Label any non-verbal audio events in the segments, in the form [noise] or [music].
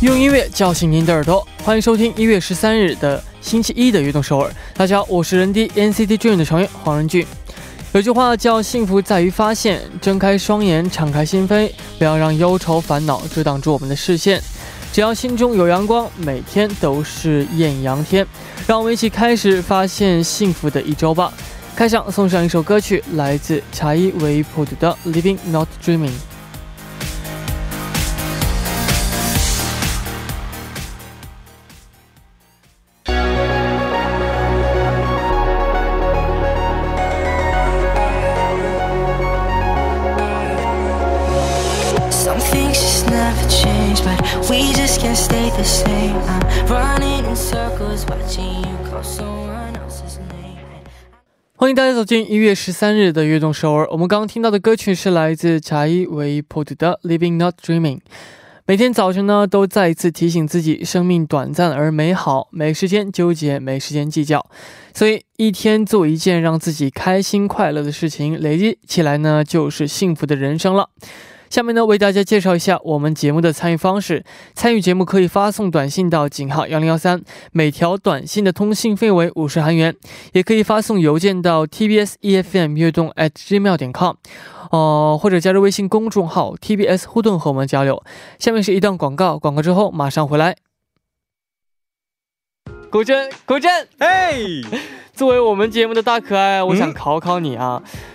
用音乐叫醒您的耳朵，欢迎收听一月十三日的星期一的悦动首尔。大家好，我是人 D NCT Dream 的成员黄仁俊。有句话叫“幸福在于发现”，睁开双眼，敞开心扉，不要让忧愁烦恼遮挡住我们的视线。只要心中有阳光，每天都是艳阳天。让我们一起开始发现幸福的一周吧。开场送上一首歌曲，来自查伊维普的《Living Not Dreaming》。欢迎大家走进一月十三日的悦动首尔。我们刚刚听到的歌曲是来自查伊维普的《Living Not Dreaming》。每天早晨呢，都再一次提醒自己，生命短暂而美好，没时间纠结，没时间计较。所以，一天做一件让自己开心快乐的事情，累积起来呢，就是幸福的人生了。下面呢，为大家介绍一下我们节目的参与方式。参与节目可以发送短信到井号幺零幺三，每条短信的通信费为五十韩元；也可以发送邮件到 tbs efm 悦动 at gmail 点 com，哦，或者加入微信公众号 tbs 互动和我们交流。下面是一段广告，广告之后马上回来。古筝，古筝，哎！[laughs] 作为我们节目的大可爱，我想考考你啊，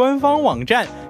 官方网站。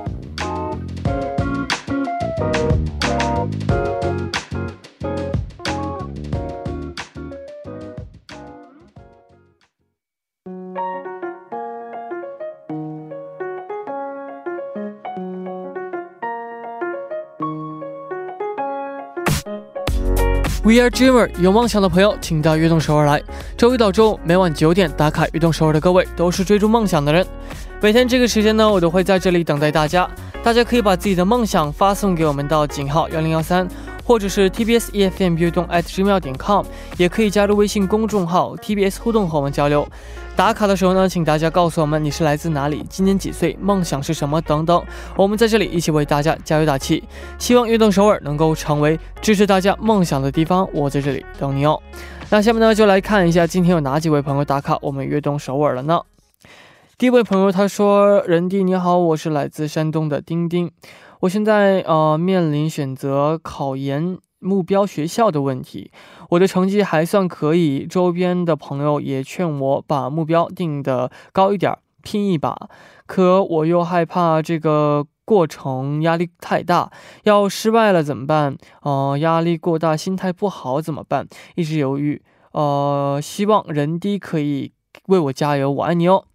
Dear Dreamer，有梦想的朋友，请到悦动首尔来。周一到周五每晚九点打卡悦动首尔的各位，都是追逐梦想的人。每天这个时间呢，我都会在这里等待大家。大家可以把自己的梦想发送给我们到井号幺零幺三。或者是 TBS EFM 悦动 at gmail 点 com，也可以加入微信公众号 TBS 互动和我们交流。打卡的时候呢，请大家告诉我们你是来自哪里，今年几岁，梦想是什么等等。我们在这里一起为大家加油打气，希望悦动首尔能够成为支持大家梦想的地方。我在这里等你哦。那下面呢，就来看一下今天有哪几位朋友打卡我们悦动首尔了呢？第一位朋友他说：“人弟你好，我是来自山东的丁丁。”我现在呃面临选择考研目标学校的问题，我的成绩还算可以，周边的朋友也劝我把目标定的高一点，拼一把。可我又害怕这个过程压力太大，要失败了怎么办？呃，压力过大，心态不好怎么办？一直犹豫。呃，希望人低可以为我加油，我爱你哦。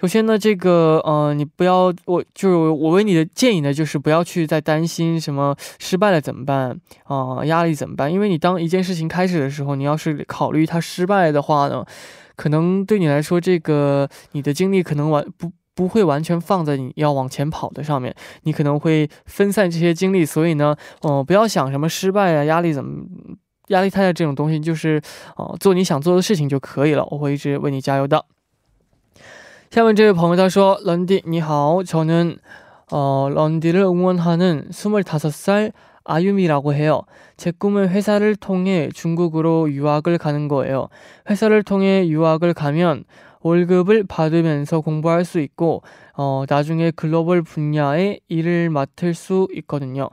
首先呢，这个，呃，你不要，我就是我为你的建议呢，就是不要去再担心什么失败了怎么办啊，压力怎么办？因为你当一件事情开始的时候，你要是考虑它失败的话呢，可能对你来说，这个你的精力可能完不不会完全放在你要往前跑的上面，你可能会分散这些精力。所以呢，哦，不要想什么失败啊，压力怎么压力太大这种东西，就是哦，做你想做的事情就可以了。我会一直为你加油的。 下面这位朋友他说：“런디你好，저는어런디를응원하는25살 아유미라고 해요. 제 꿈은 회사를 통해 중국으로 유학을 가는 거예요. 회사를 통해 유학을 가면 월급을 받으면서 공부할 수 있고 어, 나중에 글로벌 분야의 일을 맡을 수 있거든요.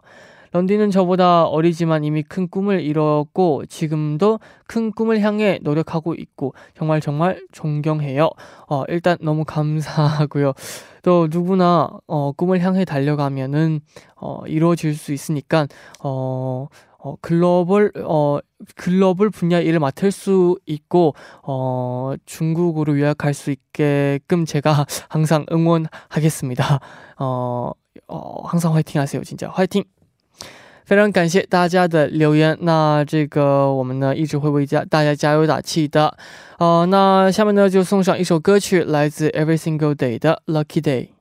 런디는 저보다 어리지만 이미 큰 꿈을 이뤘고 지금도 큰 꿈을 향해 노력하고 있고 정말 정말 존경해요. 어, 일단 너무 감사하고요. 또 누구나 어, 꿈을 향해 달려가면은 어, 이루어질 수 있으니까 어, 어, 글로벌 어 글로벌 분야 일을 맡을 수 있고 어 중국으로 유학할 수 있게끔 제가 항상 응원하겠습니다. 어, 어 항상 화이팅 하세요, 진짜 화이팅! 非常感谢大家的留言，那这个我们呢一直会为家大家加油打气的。呃，那下面呢就送上一首歌曲，来自 Every Single Day 的 Lucky Day。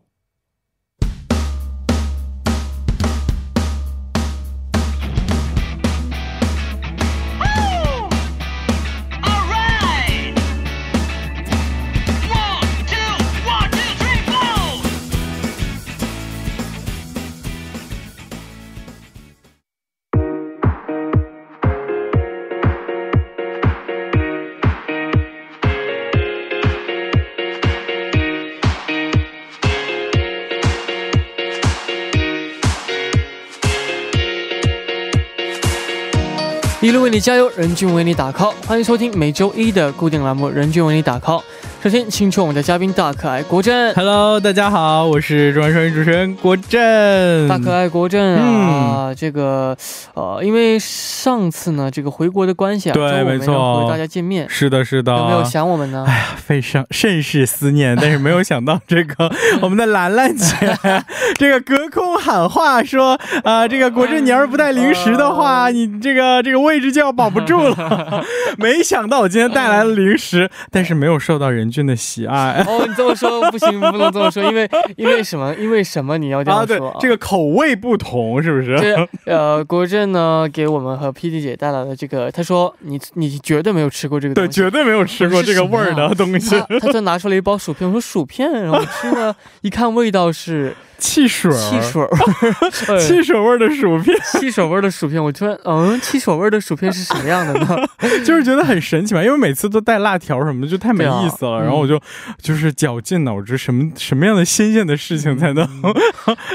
你加油，人均为你打 call，欢迎收听每周一的固定栏目《人均为你打 call》。首先，请出我们的嘉宾大可爱国振。Hello，大家好，我是中央双语主持人国振。大可爱国振啊，这个呃，因为上次呢，这个回国的关系啊，对，没错，和大家见面。是的，是的。有没有想我们呢？哎呀，非常甚是思念，[laughs] 但是没有想到这个 [laughs] 我们的兰兰姐，[laughs] 这个隔空喊话说啊，这个国振，你要是不带零食的话，你这个这个位置就要保不住了。没想到我今天带来了零食，但是没有受到人。君的喜爱哦，你这么说 [laughs] 不行，不能这么说，因为因为什么？因为什么？你要这样说？啊，对，这个口味不同，是不是？这呃，国振呢给我们和 P D 姐带来的这个，他说你你绝对没有吃过这个东西，对，绝对没有吃过这个味儿的东西。他就拿出了一包薯片，我说薯片，然后吃了一看味道是。汽水，汽水，[laughs] 汽水味的薯片，[laughs] 汽水味的薯片。我突然，嗯，汽水味的薯片是什么样的呢？[laughs] 就是觉得很神奇嘛，因为每次都带辣条什么的，就太没意思了。然后我就就是绞尽脑汁，什么什么样的新鲜的事情才能？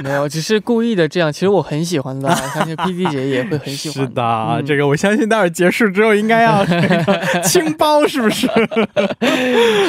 没有，只是故意的这样。其实我很喜欢的，相信 P D 姐也会很喜欢。是的，这个我相信待会儿结束之后应该要清包，是不是？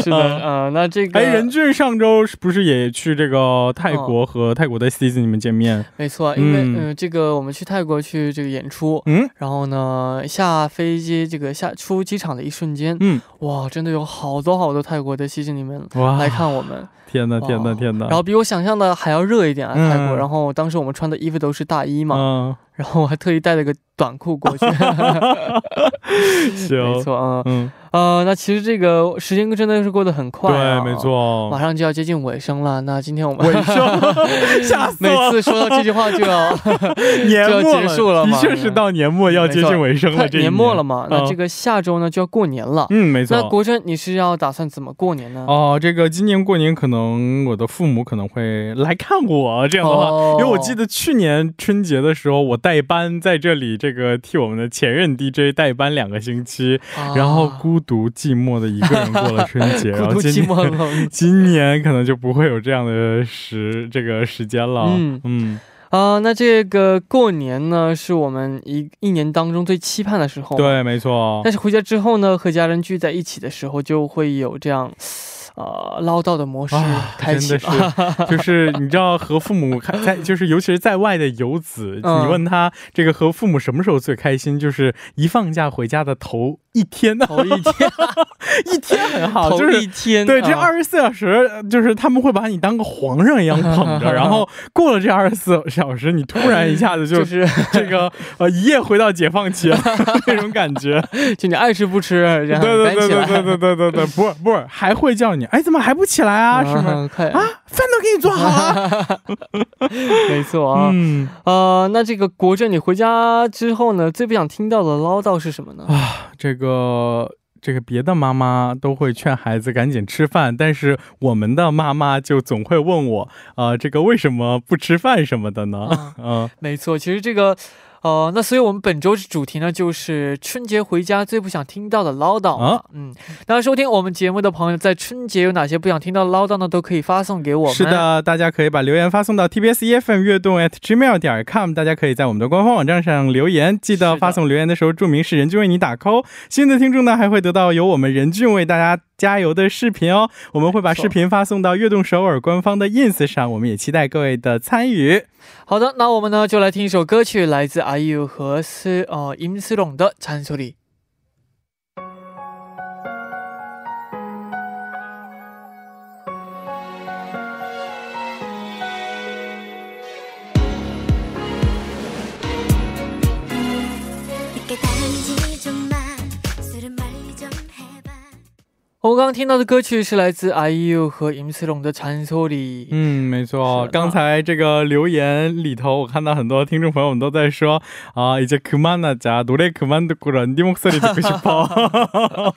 是的，呃，那这个哎，任俊上周不是也去这个泰国和？和泰国的 [laughs] C 子你们见面，没错，因为嗯，这个我们去泰国去这个演出，嗯，然后呢下飞机这个下出机场的一瞬间，嗯，哇，真的有好多好多泰国的 C Z 你们来看我们，[laughs] 天呐天呐天呐，然后比我想象的还要热一点啊泰国，然后当时我们穿的衣服都是大衣嘛，[laughs] 然后我还特意带了个短裤过去，[laughs] 行，没错啊，嗯。呃，那其实这个时间真的是过得很快啊，对，没错，马上就要接近尾声了。那今天我们尾声，吓死每次说到这句话就要年末结束了，的确是到年末要接近尾声了。年末了嘛，那这个下周呢就要过年了。嗯，没错。那国珍，你是要打算怎么过年呢？哦，这个今年过年可能我的父母可能会来看我，这样的话，因为我记得去年春节的时候我代班在这里，这个替我们的前任 DJ 代班两个星期，然后。孤独寂寞的一个人过了春节，[laughs] 然后今年 [laughs] 今年可能就不会有这样的时这个时间了。嗯嗯啊，那这个过年呢，是我们一一年当中最期盼的时候。对，没错。但是回家之后呢，和家人聚在一起的时候，就会有这样。呃，唠叨的模式开启了，[laughs] 就是你知道和父母开在，就是尤其是在外的游子，你问他这个和父母什么时候最开心，就是一放假回家的头一天，头一天，[laughs] 一天很好，就是一天，对，这二十四小时就是他们会把你当个皇上一样捧着，[laughs] 然后过了这二十四小时，你突然一下子就 [laughs] 是这个呃一夜回到解放前那种感觉，就你爱吃不吃，然后对对对对对对对对对，不是不是还会叫你。哎，怎么还不起来啊？是吗？啊，饭都给你做好了。没错啊。嗯，呃，那这个国政，你回家之后呢，最不想听到的唠叨是什么呢？啊，这个这个别的妈妈都会劝孩子赶紧吃饭，但是我们的妈妈就总会问我，啊，这个为什么不吃饭什么的呢？[laughs] 嗯，没错，其实这个。呃，那所以我们本周主题呢，就是春节回家最不想听到的唠叨啊。嗯，那收听我们节目的朋友，在春节有哪些不想听到的唠叨呢？都可以发送给我们。是的，大家可以把留言发送到 tbs efm 悦动 at gmail 点 com，大家可以在我们的官方网站上留言，记得发送留言的时候注明是任俊为你打 call。新的听众呢，还会得到由我们任俊为大家加油的视频哦。我们会把视频发送到悦动首尔官方的 ins 上，我们也期待各位的参与。好的，那我们呢就来听一首歌曲，来自 IU 和斯呃임스롱的《잔소 리》。 我们刚刚听到的歌曲是来自 IU 和 임스롱 的《잔소 리》。嗯，没错。刚才这个留言里头，我看到很多听众朋友们都在说啊，이제그만하자노래그만듣고런니목소리듣고싶어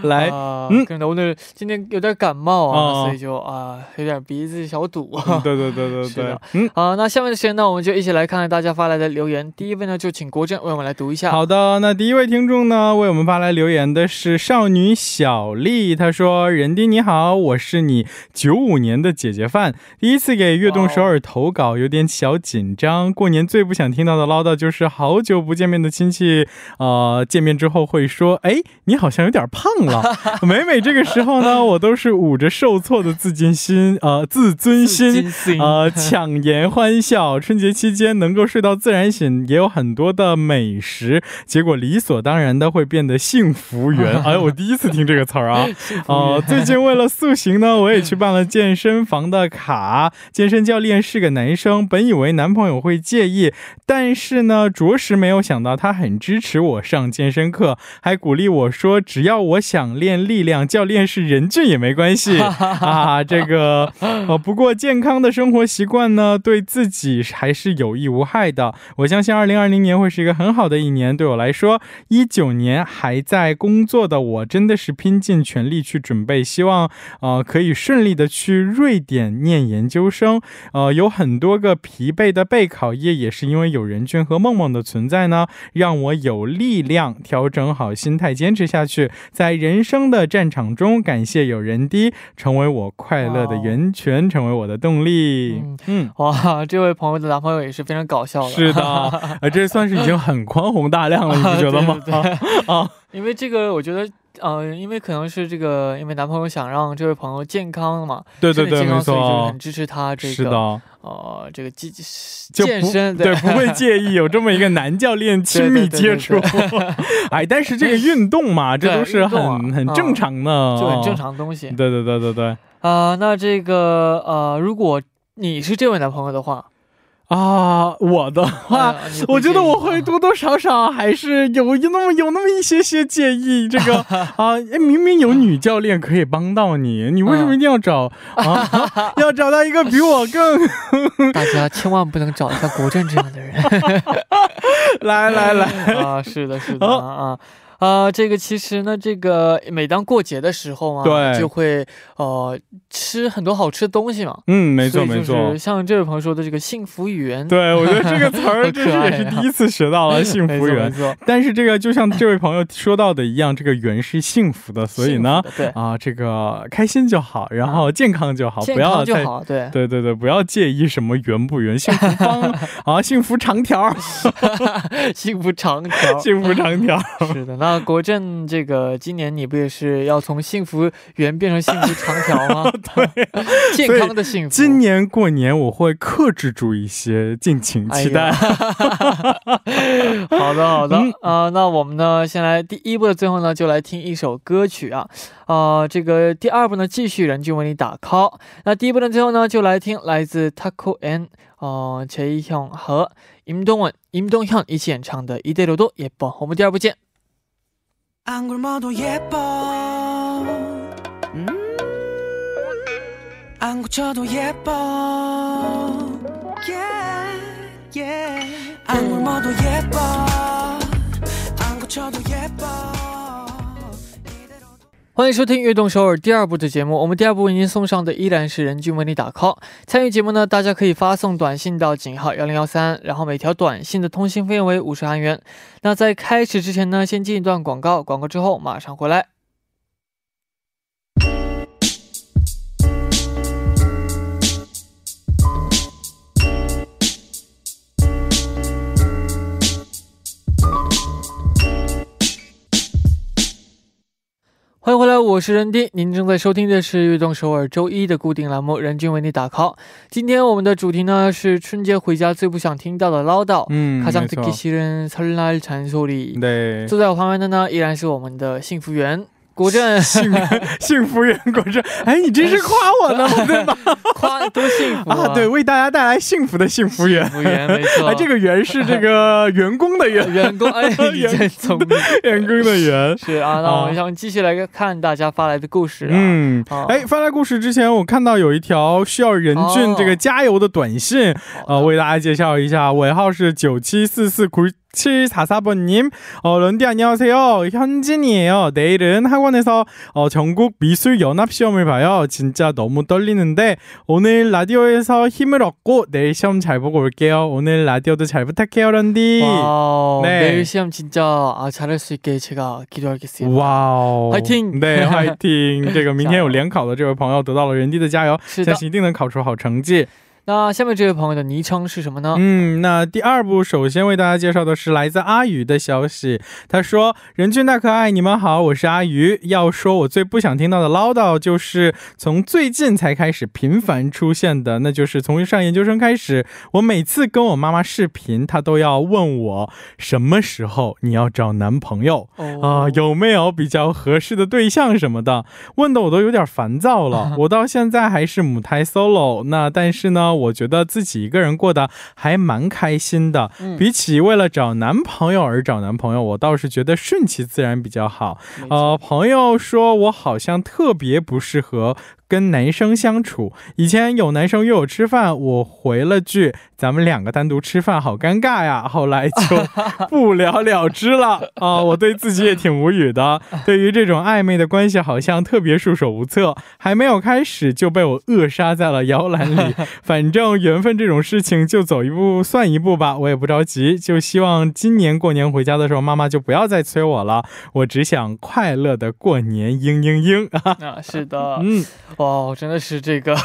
[laughs] 来，嗯，可能오늘今天有点感冒啊，所以就啊有点鼻子小堵。对对对对对。嗯，[laughs] 好，那下面的时间呢，我们就一起来看看大家发来的留言。第一位呢，就请国振为我们来读一下。好的，那第一位听众呢，为我们发来留言的是少女小。 丽他说：“人丁你好，我是你九五年的姐姐范，第一次给悦动首尔投稿，有点小紧张。过年最不想听到的唠叨就是好久不见面的亲戚，呃，见面之后会说，哎，你好像有点胖了。[laughs] 每每这个时候呢，我都是捂着受挫的自尊心，呃，[laughs] 自尊心，呃，强颜欢笑。春节期间能够睡到自然醒，也有很多的美食，结果理所当然的会变得幸福圆。[laughs] 哎，我第一次听这个词儿。”啊，[laughs] 哦，[laughs] 最近为了塑形呢，我也去办了健身房的卡。健身教练是个男生，本以为男朋友会介意，但是呢，着实没有想到他很支持我上健身课，还鼓励我说，只要我想练力量，教练是人俊也没关系 [laughs] 啊。这个，呃，不过健康的生活习惯呢，对自己还是有益无害的。我相信二零二零年会是一个很好的一年，对我来说，一九年还在工作的我真的是拼尽。尽全力去准备，希望呃可以顺利的去瑞典念研究生。呃，有很多个疲惫的备考夜，也是因为有任俊和梦梦的存在呢，让我有力量调整好心态，坚持下去。在人生的战场中，感谢有人滴，成为我快乐的源泉，成为我的动力。嗯，哇，[laughs] 这位朋友的男朋友也是非常搞笑的。是的，[laughs] 呃，这算是已经很宽宏大量了，你不觉得吗？[laughs] 啊，因为这个，我觉得。呃，因为可能是这个，因为男朋友想让这位朋友健康嘛，对对对，没错，很支持他这个，是的，呃，这个健健身，对，不会介意有这么一个男教练亲密接触，[laughs] 哎，但是这个运动嘛，这都是很很正常的，就很正常的东西，对对对对对，啊，那这个呃，如果你是这位男朋友的话。啊，我的话，我觉得我会多多少少还是有那么有那么一些些介意这个 [laughs] 啊，明明有女教练可以帮到你，你为什么一定要找啊？[laughs] 要找到一个比我更 [laughs]…… 大家千万不能找像国政这样的人。来来来啊，是的，是的啊。啊，这个其实呢，这个每当过节的时候嘛，对，就会呃吃很多好吃的东西嘛。嗯，没错没错。像这位朋友说的这个幸福园，对我觉得这个词儿这是也是第一次学到了幸福园。但是这个就像这位朋友说到的一样，这个园是幸福的，所以呢，对啊，这个开心就好，然后健康就好，不要就好，对对对对，不要介意什么圆不圆，幸福方 [laughs] 啊，幸福长条，[laughs] 幸福长条，幸福长条，是的那。啊，国振，这个今年你不也是要从幸福圆变成幸福长条吗？[laughs] 对，[laughs] 健康的幸福。今年过年我会克制住一些，敬请期待。好[laughs] 的，好的。啊，那我们呢，先来第一部的最后呢，就来听一首歌曲啊。啊，这个第二部呢，继续人就为你打 call。那第一部的最后呢，就来听来自 Taco and 呃최희형和임동원임동현一起演唱的《이대로도예뻐》。我们第二部见。 안 굶어도 예뻐 음? 안 고쳐도 예뻐 yeah, yeah. 안 굶어도 예뻐 안 고쳐도 예뻐 欢迎收听《悦动首尔》第二部的节目。我们第二部为您送上的依然是人均为你打 call。参与节目呢，大家可以发送短信到井号幺零幺三，然后每条短信的通信费用为五十韩元。那在开始之前呢，先进一段广告，广告之后马上回来。欢迎回来，我是任丁。您正在收听的是《悦动首尔》周一的固定栏目《任君为你打 call》。今天我们的主题呢是春节回家最不想听到的唠叨。嗯，가장듣기싫은설날잔소 리。 对，坐在我旁边的呢依然是我们的幸福员。 国政幸幸福园国政，哎，你这是夸我呢，[laughs] 对吧？夸多幸福啊！对，为大家带来幸福的幸福园，幸福员没错。哎，[laughs] 这个园是这个员工的员，[laughs] 员工哎，你员工的员是啊。那我们想继续来看大家发来的故事。嗯，哎，发来故事之前，我看到有一条需要任俊这个加油的短信，呃，为大家介绍一下，尾号是九七四四 7744번님, 어, 런디 안녕하세요. 현진이에요. 내일은 학원에서 어, 전국 미술 연합 시험을 봐요. 진짜 너무 떨리는데 오늘 라디오에서 힘을 얻고 내일 시험 잘 보고 올게요. 오늘 라디오도 잘 부탁해요, 런디. 와우, 네. 내일 시험 진짜 아, 잘할 수 있게 제가 기도하겠습니다. 와우, 화이팅! 네, 화이팅. 这个明天有联考的这位朋友得到了人弟的加油，相信一定能考出好成绩。 [laughs] 那下面这位朋友的昵称是什么呢？嗯，那第二部首先为大家介绍的是来自阿宇的消息。他说：“人均大可爱，你们好，我是阿宇。要说我最不想听到的唠叨，就是从最近才开始频繁出现的，那就是从上研究生开始，我每次跟我妈妈视频，她都要问我什么时候你要找男朋友啊，有没有比较合适的对象什么的，问的我都有点烦躁了。[laughs] 我到现在还是母胎 solo，那但是呢。”我觉得自己一个人过得还蛮开心的，比起为了找男朋友而找男朋友，我倒是觉得顺其自然比较好。呃，朋友说我好像特别不适合。跟男生相处，以前有男生约我吃饭，我回了句“咱们两个单独吃饭，好尴尬呀”，后来就不了了之了啊！我对自己也挺无语的，对于这种暧昧的关系，好像特别束手无策，还没有开始就被我扼杀在了摇篮里。[laughs] 反正缘分这种事情，就走一步算一步吧，我也不着急，就希望今年过年回家的时候，妈妈就不要再催我了，我只想快乐的过年，嘤嘤嘤啊！是的，嗯。[laughs] 哦，真的是这个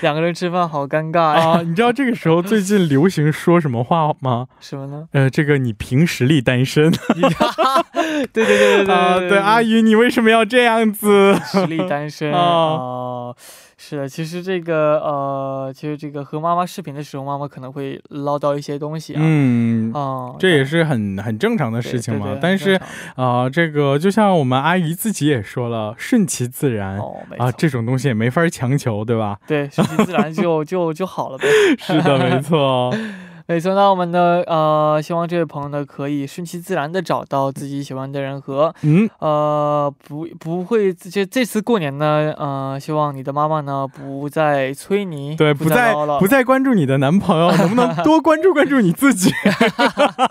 两个人吃饭好尴尬啊！你知道这个时候最近流行说什么话吗？什么呢？呃，这个你凭实力单身。[laughs] 对对对对对对，阿姨，你为什么要这样子？实力单身啊。是的，其实这个呃，其实这个和妈妈视频的时候，妈妈可能会唠叨一些东西啊，嗯啊，这也是很很正常的事情嘛。但是啊，这个就像我们阿姨自己也说了，顺其自然啊，这种东西也没法强求，对吧？对，顺其自然就就就好了呗。[laughs] 是的，没错。[laughs] 没错，那我们呢？呃，希望这位朋友呢可以顺其自然的找到自己喜欢的人和，嗯，呃，不不会这这次过年呢，呃，希望你的妈妈呢不再催你，对，不再不再关注你的男朋友，能不能 [laughs] 多关注关注你自己？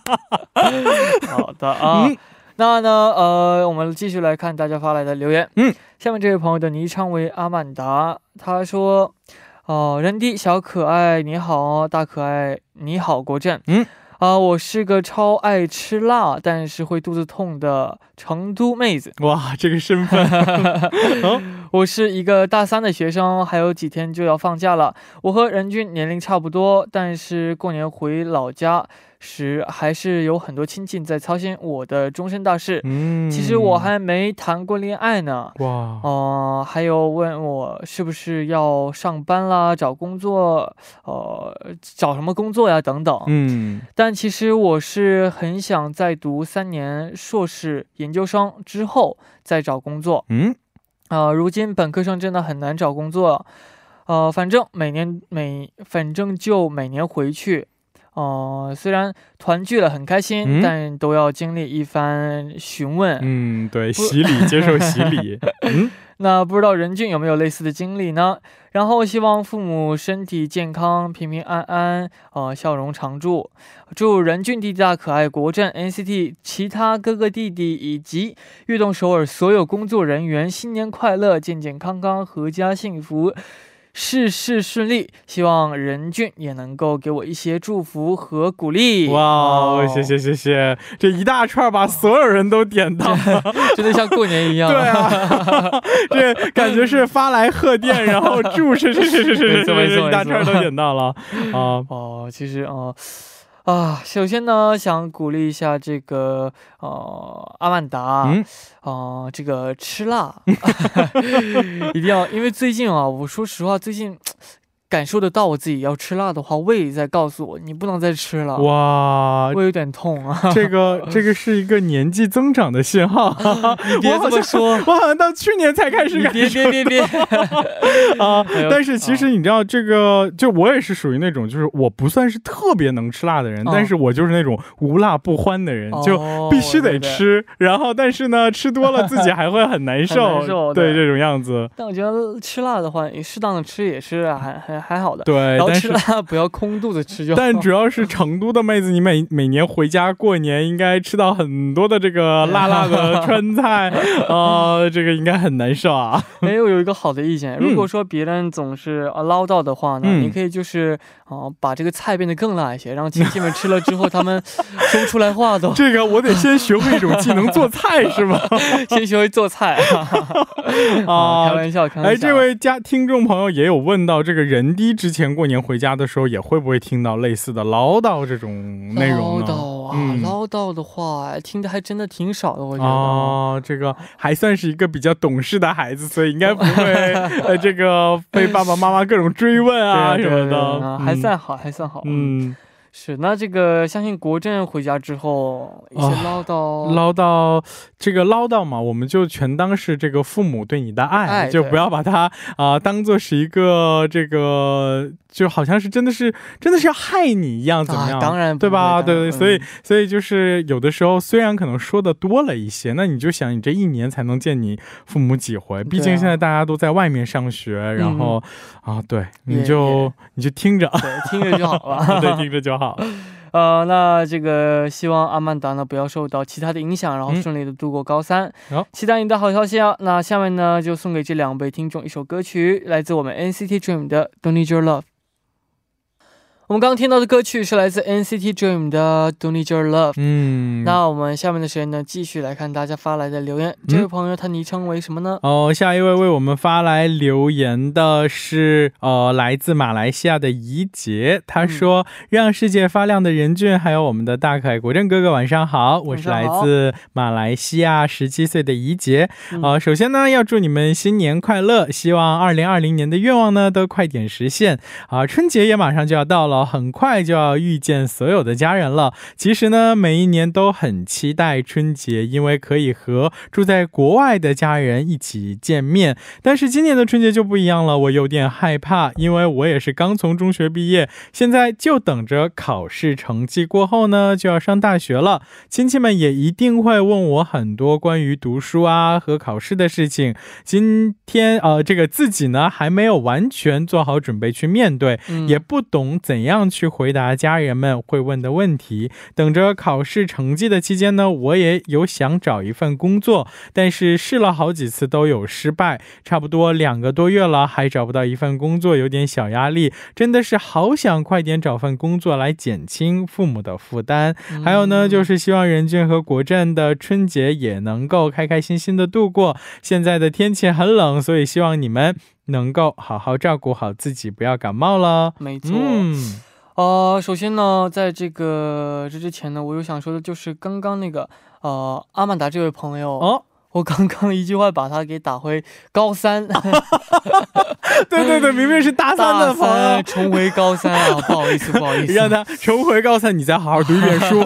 [laughs] 好的啊，那呢，呃，我们继续来看大家发来的留言。嗯，下面这位朋友的昵称为阿曼达，他说。哦，人弟小可爱你好，大可爱你好，国振，嗯，啊，我是个超爱吃辣，但是会肚子痛的成都妹子。哇，这个身份，[laughs] 我是一个大三的学生，还有几天就要放假了。我和任君年龄差不多，但是过年回老家。时还是有很多亲戚在操心我的终身大事。嗯，其实我还没谈过恋爱呢。哇，哦，还有问我是不是要上班啦，找工作，呃，找什么工作呀，等等。嗯，但其实我是很想再读三年硕士研究生之后再找工作。嗯，啊，如今本科生真的很难找工作。呃，反正每年每反正就每年回去。哦，虽然团聚了很开心，但都要经历一番询问。嗯，对，洗礼，接受洗礼。[laughs] 嗯，那不知道任俊有没有类似的经历呢？然后希望父母身体健康、平平安安，呃，笑容常驻。祝任俊弟弟大可爱、国政 NCT 其他哥哥弟弟以及悦动首尔所有工作人员新年快乐、健健康康、阖家幸福。事事顺利，希望任俊也能够给我一些祝福和鼓励。哇，谢谢谢谢，这一大串把所有人都点到，[laughs] 真的像过年一样。[laughs] 对啊，[laughs] 这感觉是发来贺电，然后祝是是是是是是，一大串都点到了啊。哦，其实啊。啊，首先呢，想鼓励一下这个呃阿曼达，嗯，啊，这个吃辣 [laughs] [laughs] 一定要，因为最近啊，我说实话，最近。感受得到我自己要吃辣的话，胃在告诉我你不能再吃了。哇，胃有点痛啊。这个 [laughs] 这个是一个年纪增长的信号。你别这么说，我好像到去年才开始感受。别别别别 [laughs] 啊！但是其实你知道，这个就我也是属于那种，就是我不算是特别能吃辣的人，但是我就是那种无辣不欢的人，就必须得吃。然后，但是呢，吃多了自己还会很难受。对这种样子。但我觉得吃辣的话，你适当的吃也是还还。还好的，对，然后吃辣不要空肚子吃就。但主要是成都的妹子，你每每年回家过年，应该吃到很多的这个辣辣的 [laughs] 川菜啊，这个应该很难受啊。哎，我有一个好的意见，如果说别人总是唠叨的话呢，你可以就是啊，把这个菜变得更辣一些，让亲戚们吃了之后，他们说不出来话都。[laughs] 这个我得先学会一种技能，做菜 [laughs] 是吗？先学会做菜啊，开玩笑，开玩笑。哎，这位家听众朋友也有问到这个人。低之前过年回家的时候，也会不会听到类似的唠叨这种内容呢？唠叨啊，唠叨的话，听的还真的挺少的。我觉得哦，这个还算是一个比较懂事的孩子，所以应该不会 [laughs] 呃，这个被爸爸妈妈各种追问啊什么的，还算好，还算好。嗯。是，那这个相信国政回家之后一些唠叨唠叨，这个唠叨嘛，我们就全当是这个父母对你的爱，就不要把它啊当做是一个这个。就好像是真的是真的是要害你一样，怎么样？当然，对吧？对对，所以所以就是有的时候虽然可能说的多了一些，那你就想你这一年才能见你父母几回？毕竟现在大家都在外面上学，然后啊，对，你就你就听着，听着就好了，[laughs] 对，听着就好。[laughs] 呃，那这个希望阿曼达呢不要受到其他的影响，然后顺利的度过高三。好，期待你的好消息啊！那下面呢就送给这两位听众一首歌曲，来自我们 NCT Dream 的《Don't Need Your Love》。我们刚刚听到的歌曲是来自 NCT Dream 的 Don't Need Your Love。嗯，那我们下面的时间呢，继续来看大家发来的留言。这位朋友他昵称为什么呢？哦，下一位为我们发来留言的是呃，来自马来西亚的怡杰。他说：“让世界发亮的任俊，还有我们的大可爱国政哥哥，晚上好，我是来自马来西亚十七岁的怡杰。呃，首先呢，要祝你们新年快乐，希望二零二零年的愿望呢都快点实现。啊，春节也马上就要到了。”很快就要遇见所有的家人了。其实呢，每一年都很期待春节，因为可以和住在国外的家人一起见面。但是今年的春节就不一样了，我有点害怕，因为我也是刚从中学毕业，现在就等着考试成绩过后呢，就要上大学了。亲戚们也一定会问我很多关于读书啊和考试的事情。今天呃，这个自己呢还没有完全做好准备去面对，也不懂怎样。样去回答家人们会问的问题。等着考试成绩的期间呢，我也有想找一份工作，但是试了好几次都有失败，差不多两个多月了还找不到一份工作，有点小压力。真的是好想快点找份工作来减轻父母的负担。还有呢，就是希望任俊和国振的春节也能够开开心心的度过。现在的天气很冷，所以希望你们。能够好好照顾好自己，不要感冒了。没错。嗯，呃，首先呢，在这个这之前呢，我有想说的就是刚刚那个呃阿曼达这位朋友哦。我刚刚一句话把他给打回高三，[laughs] 对对对，明明是大三的朋友，重回高三啊！不好意思，不好意思，让他重回高三，你再好好读一遍书。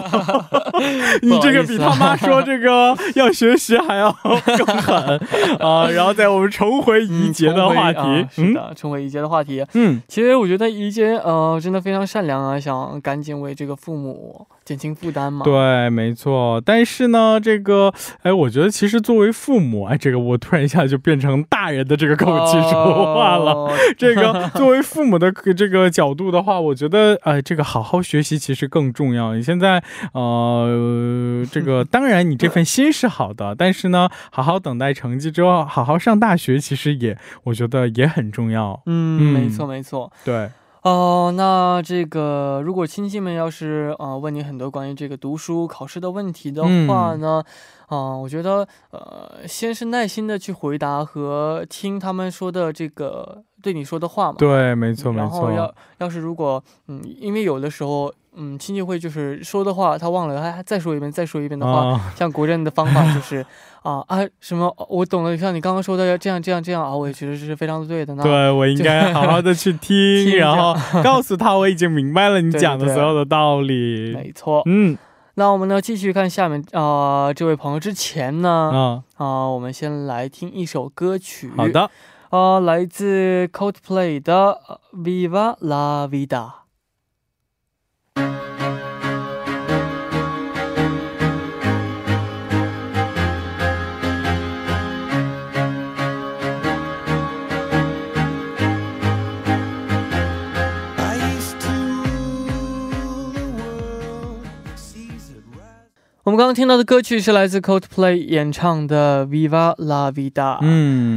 [laughs] 你这个比他妈说这个要学习还要 [laughs] 更狠啊！然后在我们重回怡杰的话题，是的，重回怡杰的话题。嗯，其实我觉得怡杰呃真的非常善良啊，想赶紧为这个父母减轻负担嘛。对，没错。但是呢，这个，哎，我觉得其实作为父母，哎，这个我突然一下就变成大人的这个口气说话了。哦、这个作为父母的这个角度的话，我觉得，哎，这个好好学习其实更重要。你现在，呃，这个 [laughs] 当然你这份心是好的，但是呢，好好等待成绩之后，好好上大学，其实也我觉得也很重要。嗯，没错，没错。对。哦，那这个如果亲戚们要是呃问你很多关于这个读书考试的问题的话呢，啊，我觉得呃先是耐心的去回答和听他们说的这个对你说的话嘛。对，没错，没错。然后要要是如果嗯，因为有的时候。嗯，亲戚会就是说的话，他忘了，还还再说一遍，再说一遍的话，像国政的方法就是啊啊什么，我懂了，像你刚刚说的要这样这样这样啊，我也觉得这是非常对的。对我应该 [laughs] 好好的去听，然后 [laughs] 告诉他我已经明白了你讲的所有的道理。没错，嗯，那我们呢继续看下面啊，这位朋友之前呢啊啊，我们先来听一首歌曲。好的，啊，来自 Coldplay 的 Viva La Vida。们刚刚听到的歌曲是来自 Coldplay 演唱的 Viva La Vida。嗯，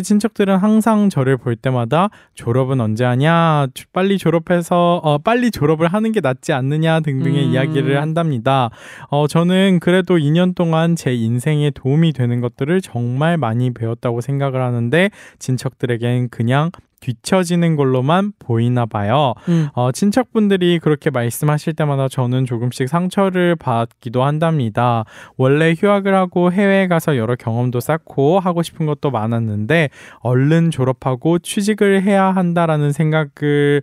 친척들은 항상 저를 볼 때마다 졸업은 언제 하냐, 빨리 졸업해서, 어, 빨리 졸업을 하는 게 낫지 않느냐 등등의 음. 이야기를 한답니다. 어, 저는 그래도 2년 동안 제 인생에 도움이 되는 것들을 정말 많이 배웠다고 생각을 하는데 친척들에겐 그냥 뒤처지는 걸로만 보이나 봐요. 음. 어, 친척분들이 그렇게 말씀하실 때마다 저는 조금씩 상처를 받기도 한답니다. 원래 휴학을 하고 해외에 가서 여러 경험도 쌓고 하고 싶은 것도 많았는데 얼른 졸업하고 취직을 해야 한다라는 생각을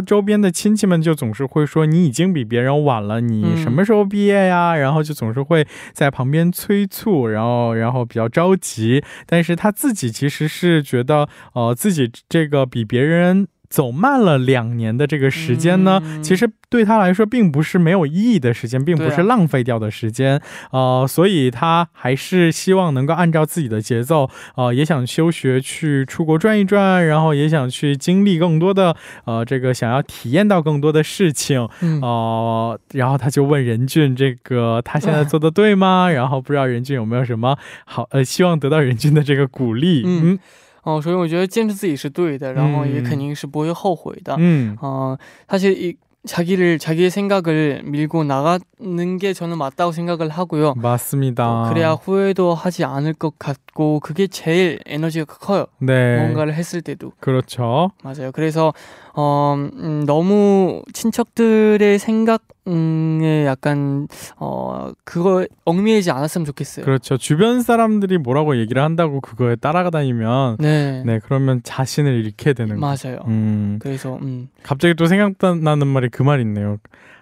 周边的亲戚们就总是会说：“你已经比别人晚了，你什么时候毕业呀？”然后就总是会在旁边催促。然后，然后比较着急，但是他自己其实是觉得，呃，自己这个比别人。走慢了两年的这个时间呢，其实对他来说并不是没有意义的时间，并不是浪费掉的时间，呃，所以他还是希望能够按照自己的节奏，呃，也想休学去出国转一转，然后也想去经历更多的，呃，这个想要体验到更多的事情，哦，然后他就问任俊，这个他现在做的对吗？然后不知道任俊有没有什么好，呃，希望得到任俊的这个鼓励，嗯。 哦，所以我觉得坚持自己是对的，然后也肯定是不会后悔的。嗯，哦，他是一。 자기를 자기의 생각을 밀고 나가는 게 저는 맞다고 생각을 하고요. 맞습니다. 어, 그래야 후회도 하지 않을 것 같고 그게 제일 에너지가 커요. 네. 뭔가를 했을 때도. 그렇죠. 맞아요. 그래서 어, 음, 너무 친척들의 생각에 약간 어, 그거 얽매이지 않았으면 좋겠어요. 그렇죠. 주변 사람들이 뭐라고 얘기를 한다고 그거에 따라가 다니면 네, 네 그러면 자신을 잃게 되는 맞아요. 음. 그래서 음. 갑자기 또 생각나는 말이 그말 있네요.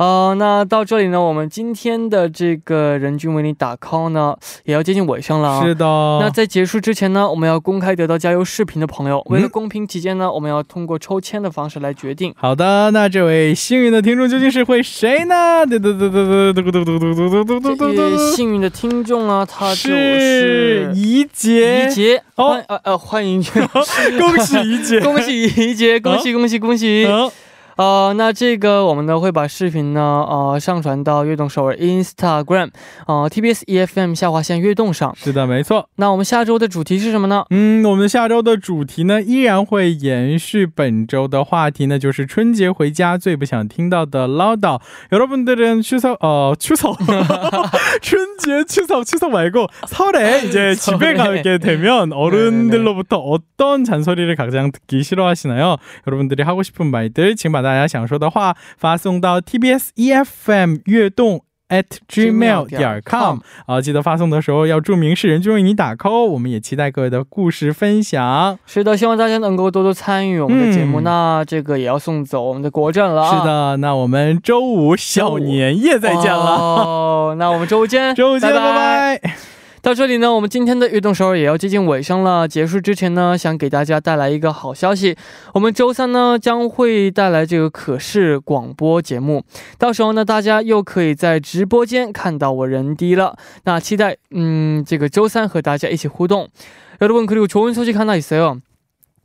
음? 呃，那到这里呢，我们今天的这个人均为你打 call 呢，也要接近尾声了。是的。那在结束之前呢，我们要公开得到加油视频的朋友，为了公平起见呢，我们要通过抽签的方式来决定。好的，那这位幸运的听众究竟是会谁呢？嘟嘟嘟嘟嘟嘟嘟嘟嘟嘟嘟嘟嘟嘟。幸运的听众啊，他就是怡杰。怡杰，欢呃呃欢迎，[laughs] [laughs] 恭喜怡杰，恭喜怡杰，恭喜恭喜恭喜。呃，那这个我们呢会把视频呢呃上传到悦动首尔 Instagram，呃 TBS EFM 下划线悦动上。是的，没错。那我们下周的主题是什么呢？嗯，我们下周的主题呢依然会延续本周的话题呢，就是春节回家最不想听到的唠叨。여러분들은추석어추석[laughs] 春节추석추석말고설에이제집에가게되면어른들로부터어떤잔소리를가장듣기싫어하시나요여러분들이하고싶은말들请把 大家想说的话发送到 TBS EFM 悦动 at gmail 点 com 啊，记得发送的时候要注明是人均为你打 call。我们也期待各位的故事分享。是的，希望大家能够多多参与我们的节目。那这个也要送走我们的国政了。是的，那我们周五小年夜再见了。哦，那我们周五见，[laughs] 周五见，拜拜。到这里呢，我们今天的运动首尔也要接近尾声了。结束之前呢，想给大家带来一个好消息，我们周三呢将会带来这个可视广播节目，到时候呢，大家又可以在直播间看到我人低了。那期待，嗯，这个周三和大家一起互动。여러분그리고좋은소식하나있어요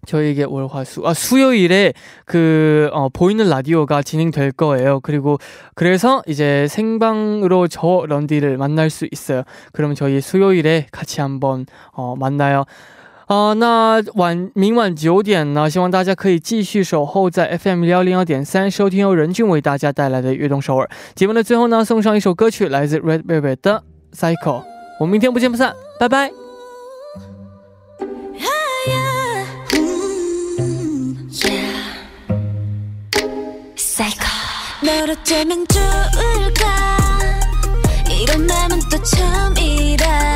저에게 월화수 아 수요일에 그 어, 보이는 라디오가 진행될 거예요. 그리고 그래서 이제 생방으로 저 런디를 만날 수 있어요. 그러면 저희 수요일에 같이 한번 어, 만나요. 啊，那晚明晚九点呢，希望大家可以继续守候在 FM 幺零幺点三，收听由任俊为大家带来的《悦动首尔》节目的最后呢，送上一首歌曲，来自 Red Velvet 的《Cycle》。我们明天不见不散，拜拜。 너로 되면 좋을까? 이런 맘은 또 처음이라